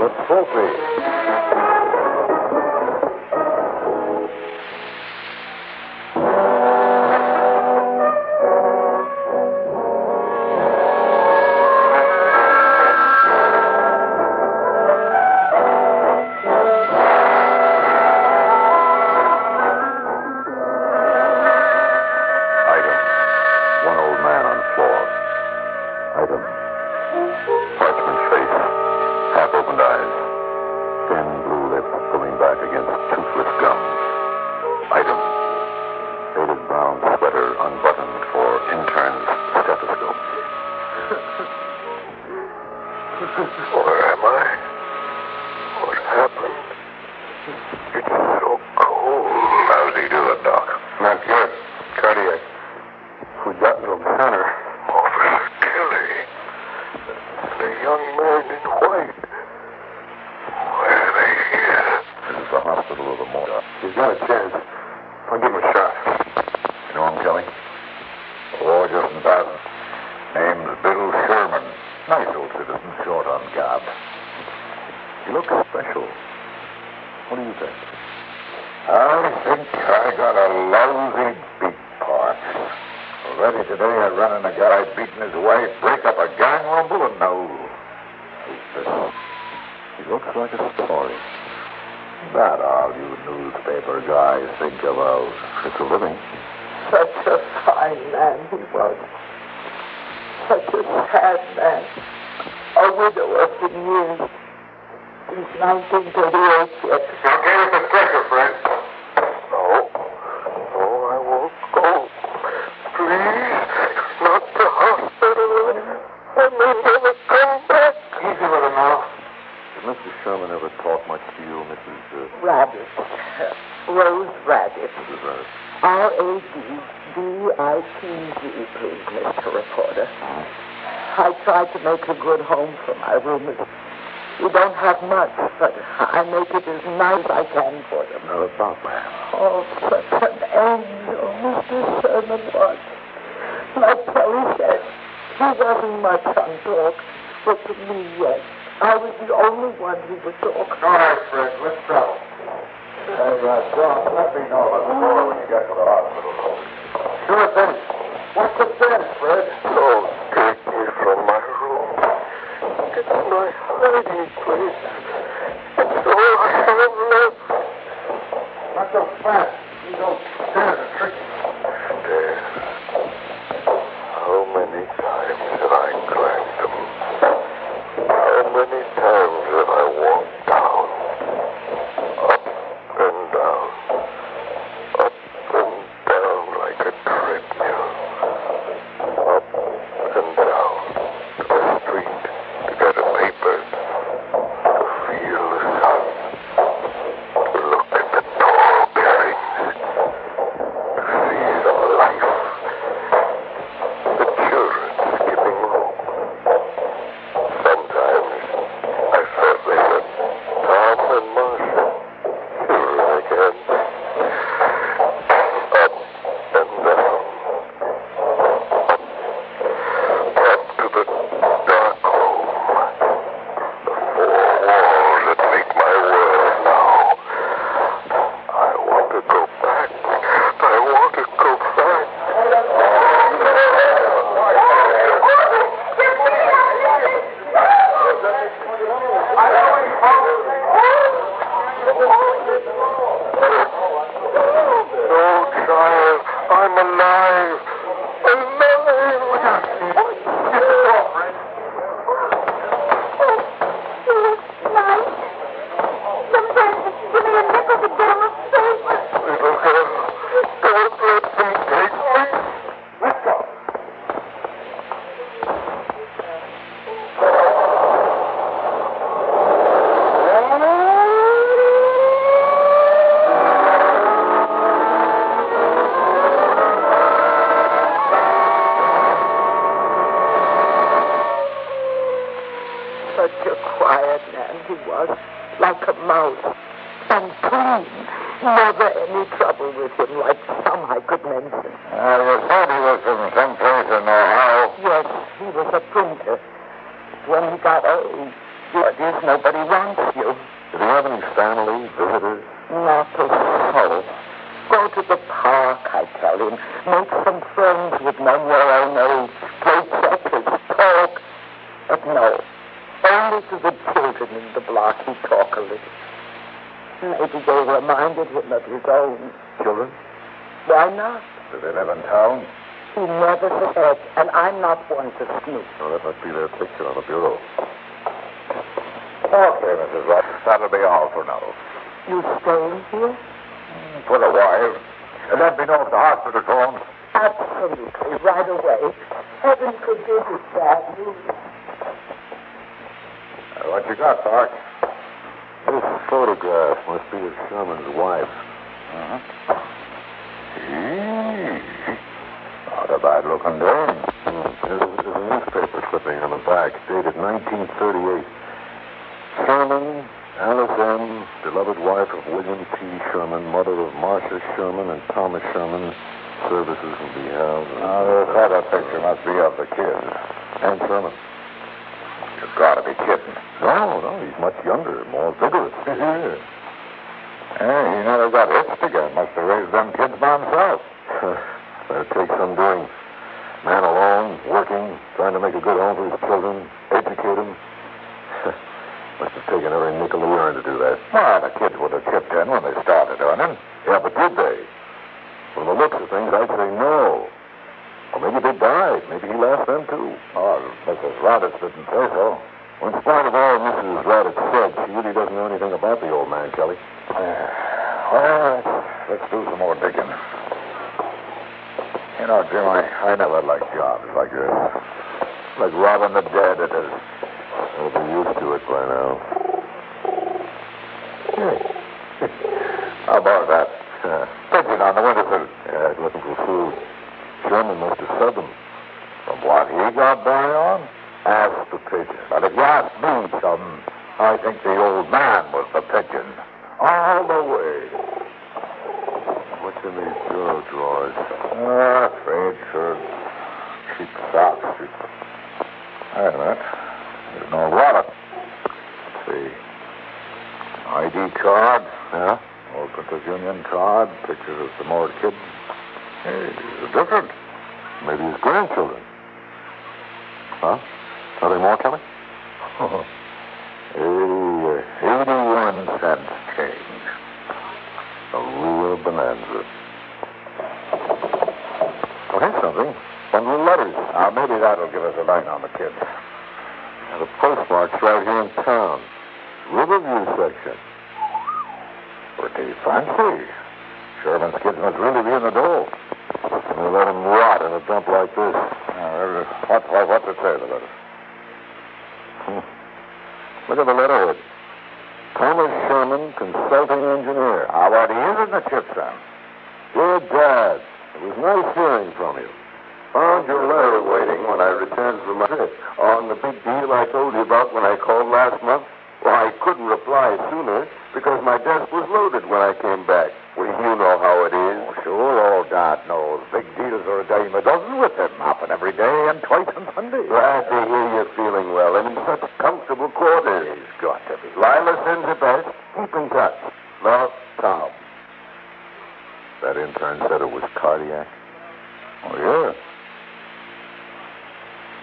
But Sophie. Looks special. What do you think? I think I got a lousy beat, Parks. Already today I run in a guy beating his wife, break up a gang rumble, and. This. He looks like a story. Not all you newspaper guys think about. It's a living. Such a fine man he was. Such a sad man. A widower for years. Since 1938 yet. Now get us a stretcher, Fred. No. No, I won't go. Please, not the hospital. I may never come back. Easy with him now. Did Mr. Sherman ever talk much to you, Mrs. Uh, Radish. Rose Raditz. Mrs. Rose? R-A-D-D-I-T-Z, please, Mr. Reporter. I tried to make a good home for my roomers. We don't have much, but I make it as nice as I can for them. Not about that. Oh, such an angel Mr. Sherman was. Like Kelly said, he wasn't much on talk, but to me, yes. I was the only one who would talk. All right, Fred. Let's travel. Hey, uh, John, let me know about the door when you get to the hospital. Sure thing. What's the sense, Fred? Don't take me from my room. It's my hiding place. It's Oh, such a quiet man he was, like a mouse, and clean. Never any trouble with him, like some I could mention. I was told he was from some place in Ohio. Yes, he was a printer. When he got old, George, nobody wants you. Did he have any family, visitors? Not a soul. Go to the park, I tell him. Make some friends with men your own age. Play checkers, talk. But no, only to the children in the block he talk a little. Maybe they reminded him of his own. Children? Why not? Do they live in town? He never said, and I'm not one to snoop. Oh, that must be their picture on the bureau. Oh. Okay, Mrs. Ross. That'll be all for now. You staying here? Mm, for a while. Let me know if the hospital phones. Absolutely, right away. Heaven forbid it's bad news. What you got, Doc? This photograph must be of Sherman's wife. Uh-huh. Not a bad looking dame. There's, there's a newspaper clipping on the back, dated 1938. Sherman, Alice M., beloved wife of William T. Sherman, mother of Marcia Sherman and Thomas Sherman. Services will be held. Now, other picture must be of the kid. And Sherman. You've got to be kidding. No, no, he's much younger, more vigorous. yeah. Hey, he never got hitched again. Must have raised them kids by himself. That'll take some doing. Man alone, working, trying to make a good home for his children, educate them. Must have taken every nickel he earned to do that. Well, the kids would have chipped in when they started earning. Yeah, but did they? From the looks of things, I'd say no. Or maybe they died. Maybe he lost them, too. Oh, Mrs. Roberts didn't say so. Well, in spite of all Mrs. Roberts said, she really doesn't know anything about the old man, Kelly. well, let's do some more digging. You know, Jim, I, I never liked jobs like this. Like robbing the dead. It is. I'll be used to it by now. How about that? Uh, pigeon on the windowsill. Yeah, looking for food. Have fed them. From what he got by on? asked the pigeon. But if you ask me, son, I think the old man was the pigeon. All the way. What's in these bureau drawers? Ah, trade shirts, cheap socks. Cheap... Wait a minute. There's no wallet. Let's see. ID card. Yeah? Old Printers Union card. Pictures of some more kids. Hey, these different. Maybe his grandchildren. Huh? Are there more, Kelly? Oh, hey, 81 cents change. A real bonanza. Oh, here's something. Bundle of letters. Now, maybe that'll give us a line on the kids. Now, the postmark's right here in town. Riverview section. Pretty fancy. Sherman's kids must really be in the dough. And let him rot in a dump like this. Uh, what, what, what's it say, the letter? Hmm. Look at the letterhead. Thomas Sherman, consulting engineer. How about he is in the chip, son? Dear Dad, it was nice hearing from you. Found your letter waiting when I returned from my trip on the big deal I told you about when I called last month. Well, I couldn't reply sooner because my desk was loaded when I came back. Well, you know how it is. Oh, sure, all God knows. Big deals are a dime a dozen with them. Happen every day and twice on Sunday. Glad to hear you're feeling well and in such comfortable quarters. He's got to be. Lila sends her best. Keep in touch. Love, Tom. That intern said it was cardiac? Oh, yeah.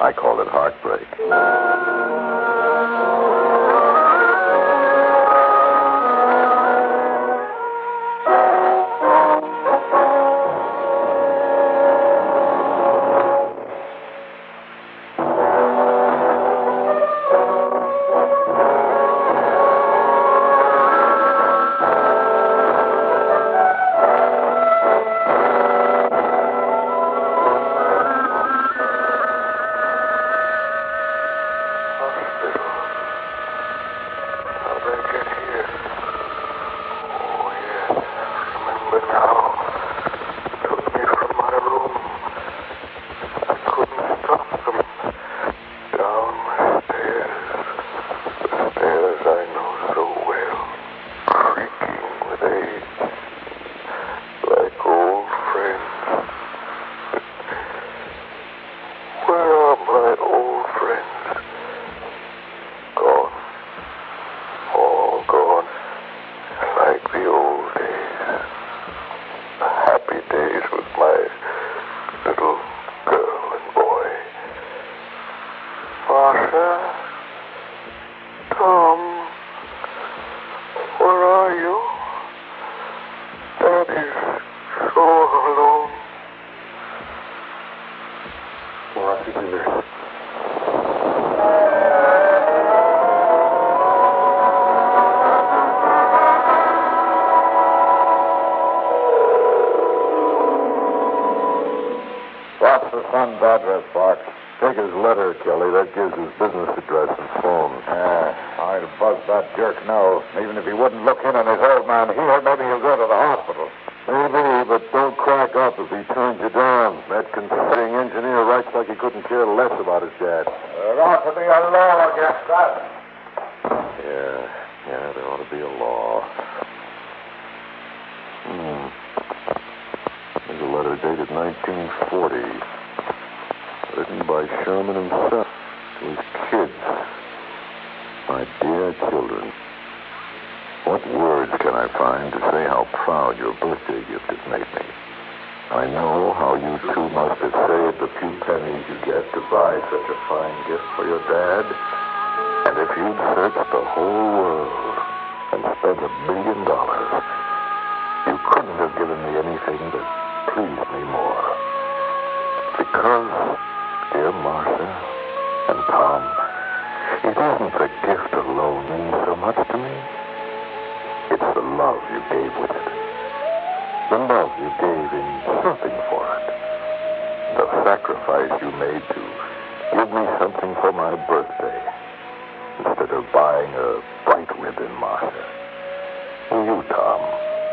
I call it heartbreak. Where are you? Daddy's so alone. Martha, dear. What's the son's address, Bart? Take his letter, Kelly. That gives his business address and phone. Yeah, I'd buzz that jerk now. Even if he wouldn't look in on his old man here, maybe he'll go to the hospital. Maybe, but don't crack up if he turns you down. That consulting engineer writes like he couldn't care less about his dad. There ought to be a law against that. Yeah, yeah, there ought to be a law. Hmm. There's a letter dated 1940. Written by Sherman himself to his kids. My dear children. What words can I find to say how proud your birthday gift has made me? I know how you two must have saved the few pennies you get to buy such a fine gift for your dad. And if you'd searched the whole world and spent a million dollars, you couldn't have given me anything that pleased me more. Because, dear Martha and Tom, it isn't the gift alone means so much to me. It's the love you gave with it. The love you gave in something for it. The sacrifice you made to give me something for my birthday instead of buying a bright ribbon, Martha. You, Tom,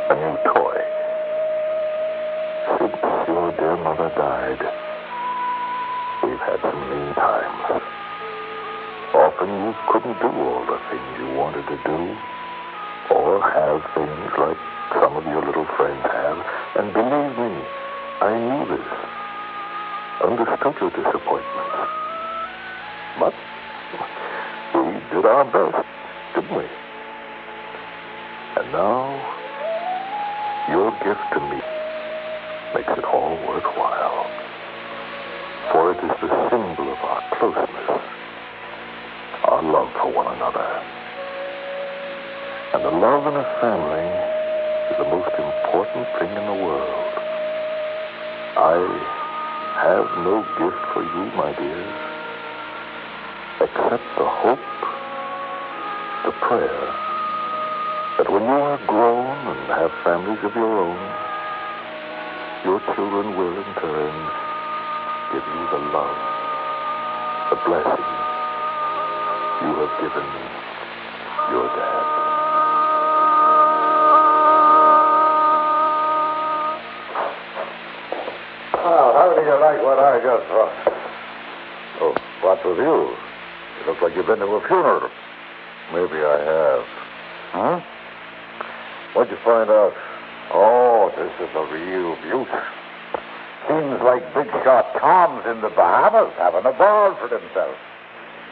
a new toy. Since your dear mother died, we've had some mean times. Often you couldn't do all the things you wanted to do, or have things like some of your little friends have. And believe me, I knew this, understood your disappointments. But we did our best, didn't we? And now, your gift to me makes it all worthwhile. For it is the symbol of our closeness, love for one another. And the love in a family is the most important thing in the world. I have no gift for you, my dears, except the hope, the prayer, that when you are grown and have families of your own, your children will in turn give you the love, the blessing you have given me your dad. Well, how do you like what I just brought? Oh, what's with you? You look like you've been to a funeral. Maybe I have. Huh? What'd you find out? Oh, this is a real beauty. Seems like big shot Tom's in the Bahamas having a ball for himself.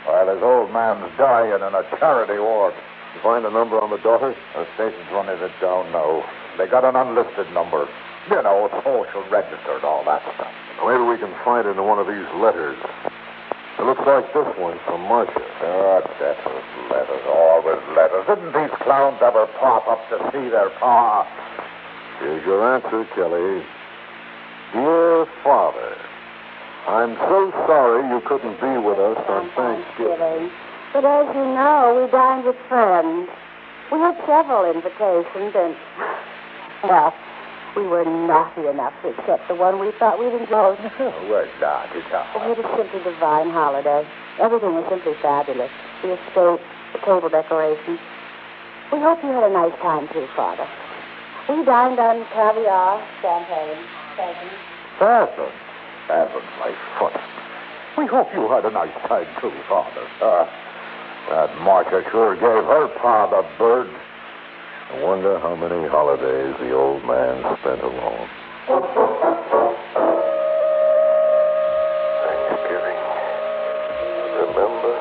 While his old man's dying in a charity ward. You find a number on the daughter? The station's running it down now. They got an unlisted number. You know, social register and all that stuff. Maybe we can find it in one of these letters. It looks like this one from Marcia. Oh, letters, letters, always letters. Didn't these clowns ever pop up to see their pa? Here's your answer, Kelly. Dear Father, I'm so sorry you couldn't be with us on Thanksgiving. But as you know, we dined with friends. We had several invitations, and, well, we were naughty enough to accept the one we thought we'd enjoy. We're not, it's We had a simply divine holiday. Everything was simply fabulous. The estate, the table decorations. We hope you had a nice time, too, Father. We dined on caviar, champagne, pheasant. Pheasant. Pheasant, my foot. We hope you had a nice time, too, Father. Uh, that Marcia sure gave her pa the bird. I wonder how many holidays the old man spent alone. Thanksgiving. Remember,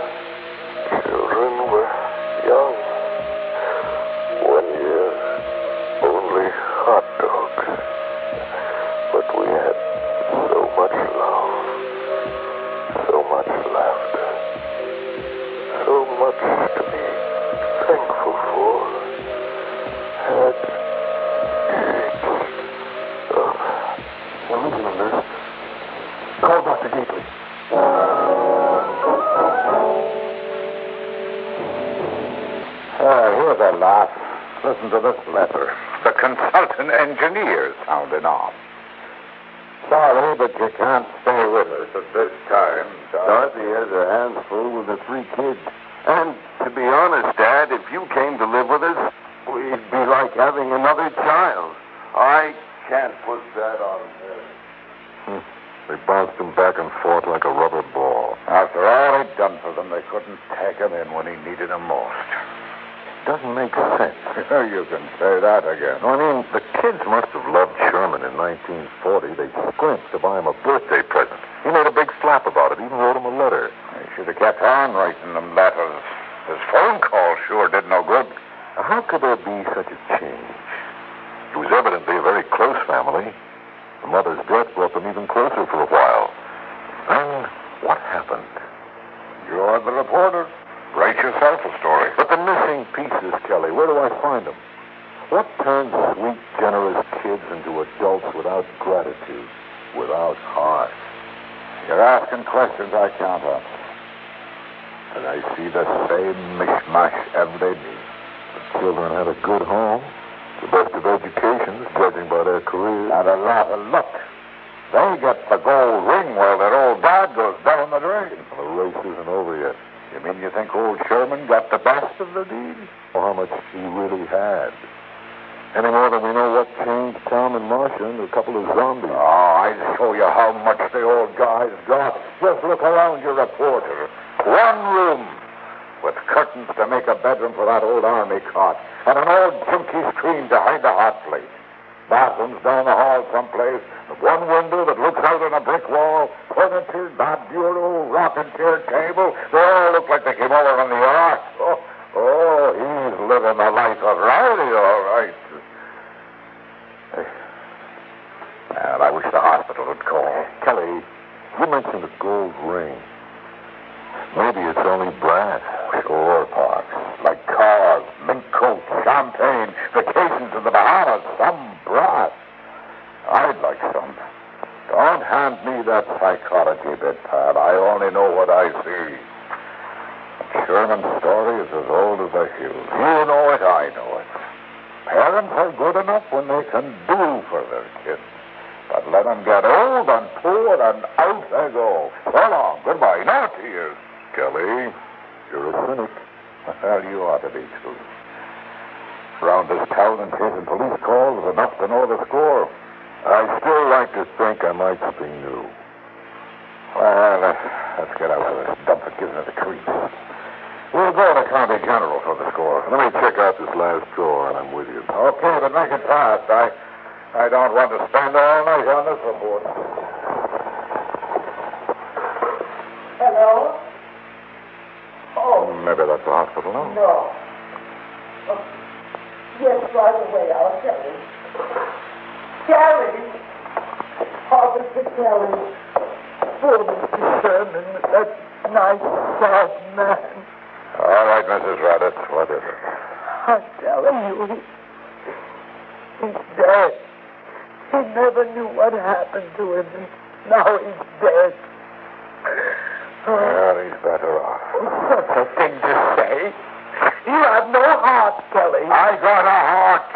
you can't stay with us at this time, Dorothy has her hands full with the three kids. And to be honest, Dad, if you came to live with us, we'd be like having another child. I can't put that on her. Hmm. They bounced him back and forth like a rubber ball. After all he'd done for them, they couldn't take him in when he needed him most. Doesn't make sense. you can say that again. I mean, the kids must have loved Sherman in 1940. They scrimped to buy him a birthday present. He made a big slap about it, even wrote him a letter. He should have kept on writing them letters. His phone call sure did no good. How could there be such a change? It was evidently a very close family. The mother's death brought them even closer for a while. Then, what happened? You're the reporter. Write yourself a story. But the missing pieces, Kelly, where do I find them? What turns sweet, generous kids into adults without gratitude, without heart? You're asking questions I can't answer. And I see the same mishmash every day. The children had a good home, the best of educations, judging by their careers. And a lot of luck. They get the gold ring while their old dad goes down the drain. The race isn't over yet. You mean you think old Sherman got the best of the deal? Or how much he really had. Any more than we know what changed Tom and Marcia into a couple of zombies. Ah, oh, I'll show you how much the old guy's got. Just look around your reporter. One room with curtains to make a bedroom for that old army cot, and an old junky screen behind the hot plate. Bathrooms down the hall someplace, one window that looks out on a brick wall, furniture, that bureau, rocking chair, table. They all look like they came over from the ark. Oh, oh, he's living the life of Riley, all right. And I wish the hospital would call. Kelly, you mentioned a gold ring. Maybe it's only brass. Sure, Parks. Like cars, coats, champagne, vacations in the Bahamas, some brass. I'd like some. Don't hand me that psychology bit, pal. I only know what I see. Sherman's story is as old as the hills. You know it, I know it. Parents are good enough when they can do for their kids. But let them get old and poor and out they go. So long. Goodbye. No tears. Kelly, you're a cynic. Well, you ought to be, too. Round this town and chasing police calls is enough to know the score. I still like to think I might something new. Well, let's, let's get out of this dump that gives me the creeps. We'll go to County General for the score. Let me check out this last drawer, and I'm with you. Okay, but make it fast. I, I don't want to spend all night on this report. Hello? Oh, Maybe that's the hospital, no? no. Yes, right away. I'll tell you. Kelly. Officer. Poor Mr. Sherman, that nice, sad man. All right, Mrs. Raditz. What is it? I'm telling you, he, he's dead. He never knew what happened to him, and now he's dead. Oh, Well, he's better off. such a thing to say. You have no heart, Kelly. I got a heart,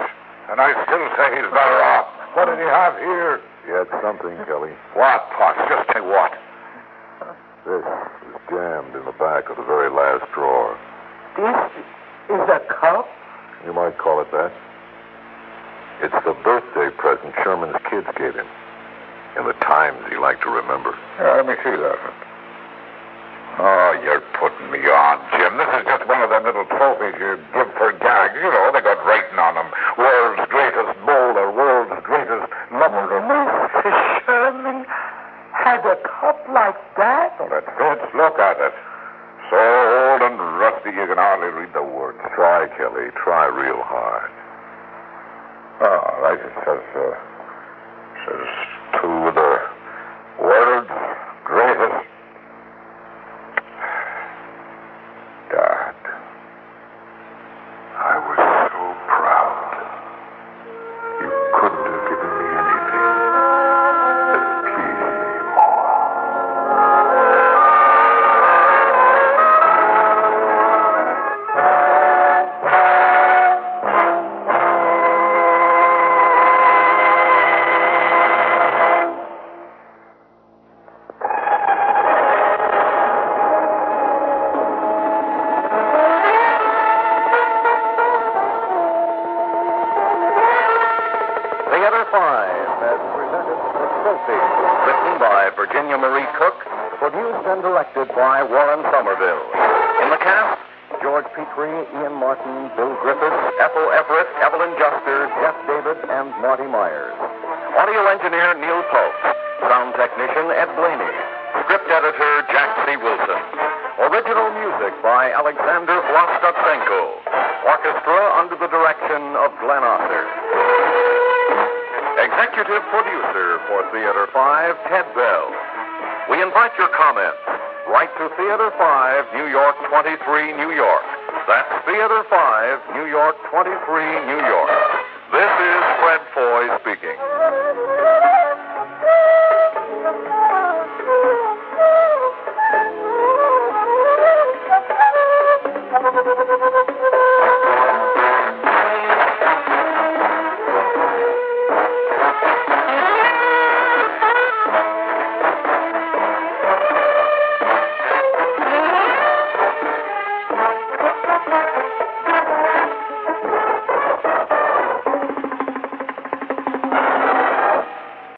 and I still say he's better off. What did he have here? He had something, Kelly. What, Potts? Just say what? This is jammed in the back of the very last drawer. This is a cup? You might call it that. It's the birthday present Sherman's kids gave him. And the times he liked to remember. Yeah, let me see that. You're putting me on, Jim. This is just one of them little trophies you give for gags. You know, they got writing on them. World's greatest bowler, world's greatest lover. Mr. Sherman had a cup like that? Well, fits. Look at it. So old and rusty you can hardly read the words. Try, Kelly. Try real hard. Oh, right. It says, uh, says Ian Martin, Bill Griffiths, Ethel Everett, Evelyn Juster, Jeff David, and Marty Myers. Audio engineer Neil Pope. Sound technician Ed Blaney. Script editor Jack C. Wilson. Original music by Alexander Vlastotsenko. Orchestra under the direction of Glenn Osser. Executive producer for Theater 5, Ted Bell. We invite your comments. Write to Theater 5, New York 23, New York. Theater 5, New York 23, New York. This is Fred Foy speaking.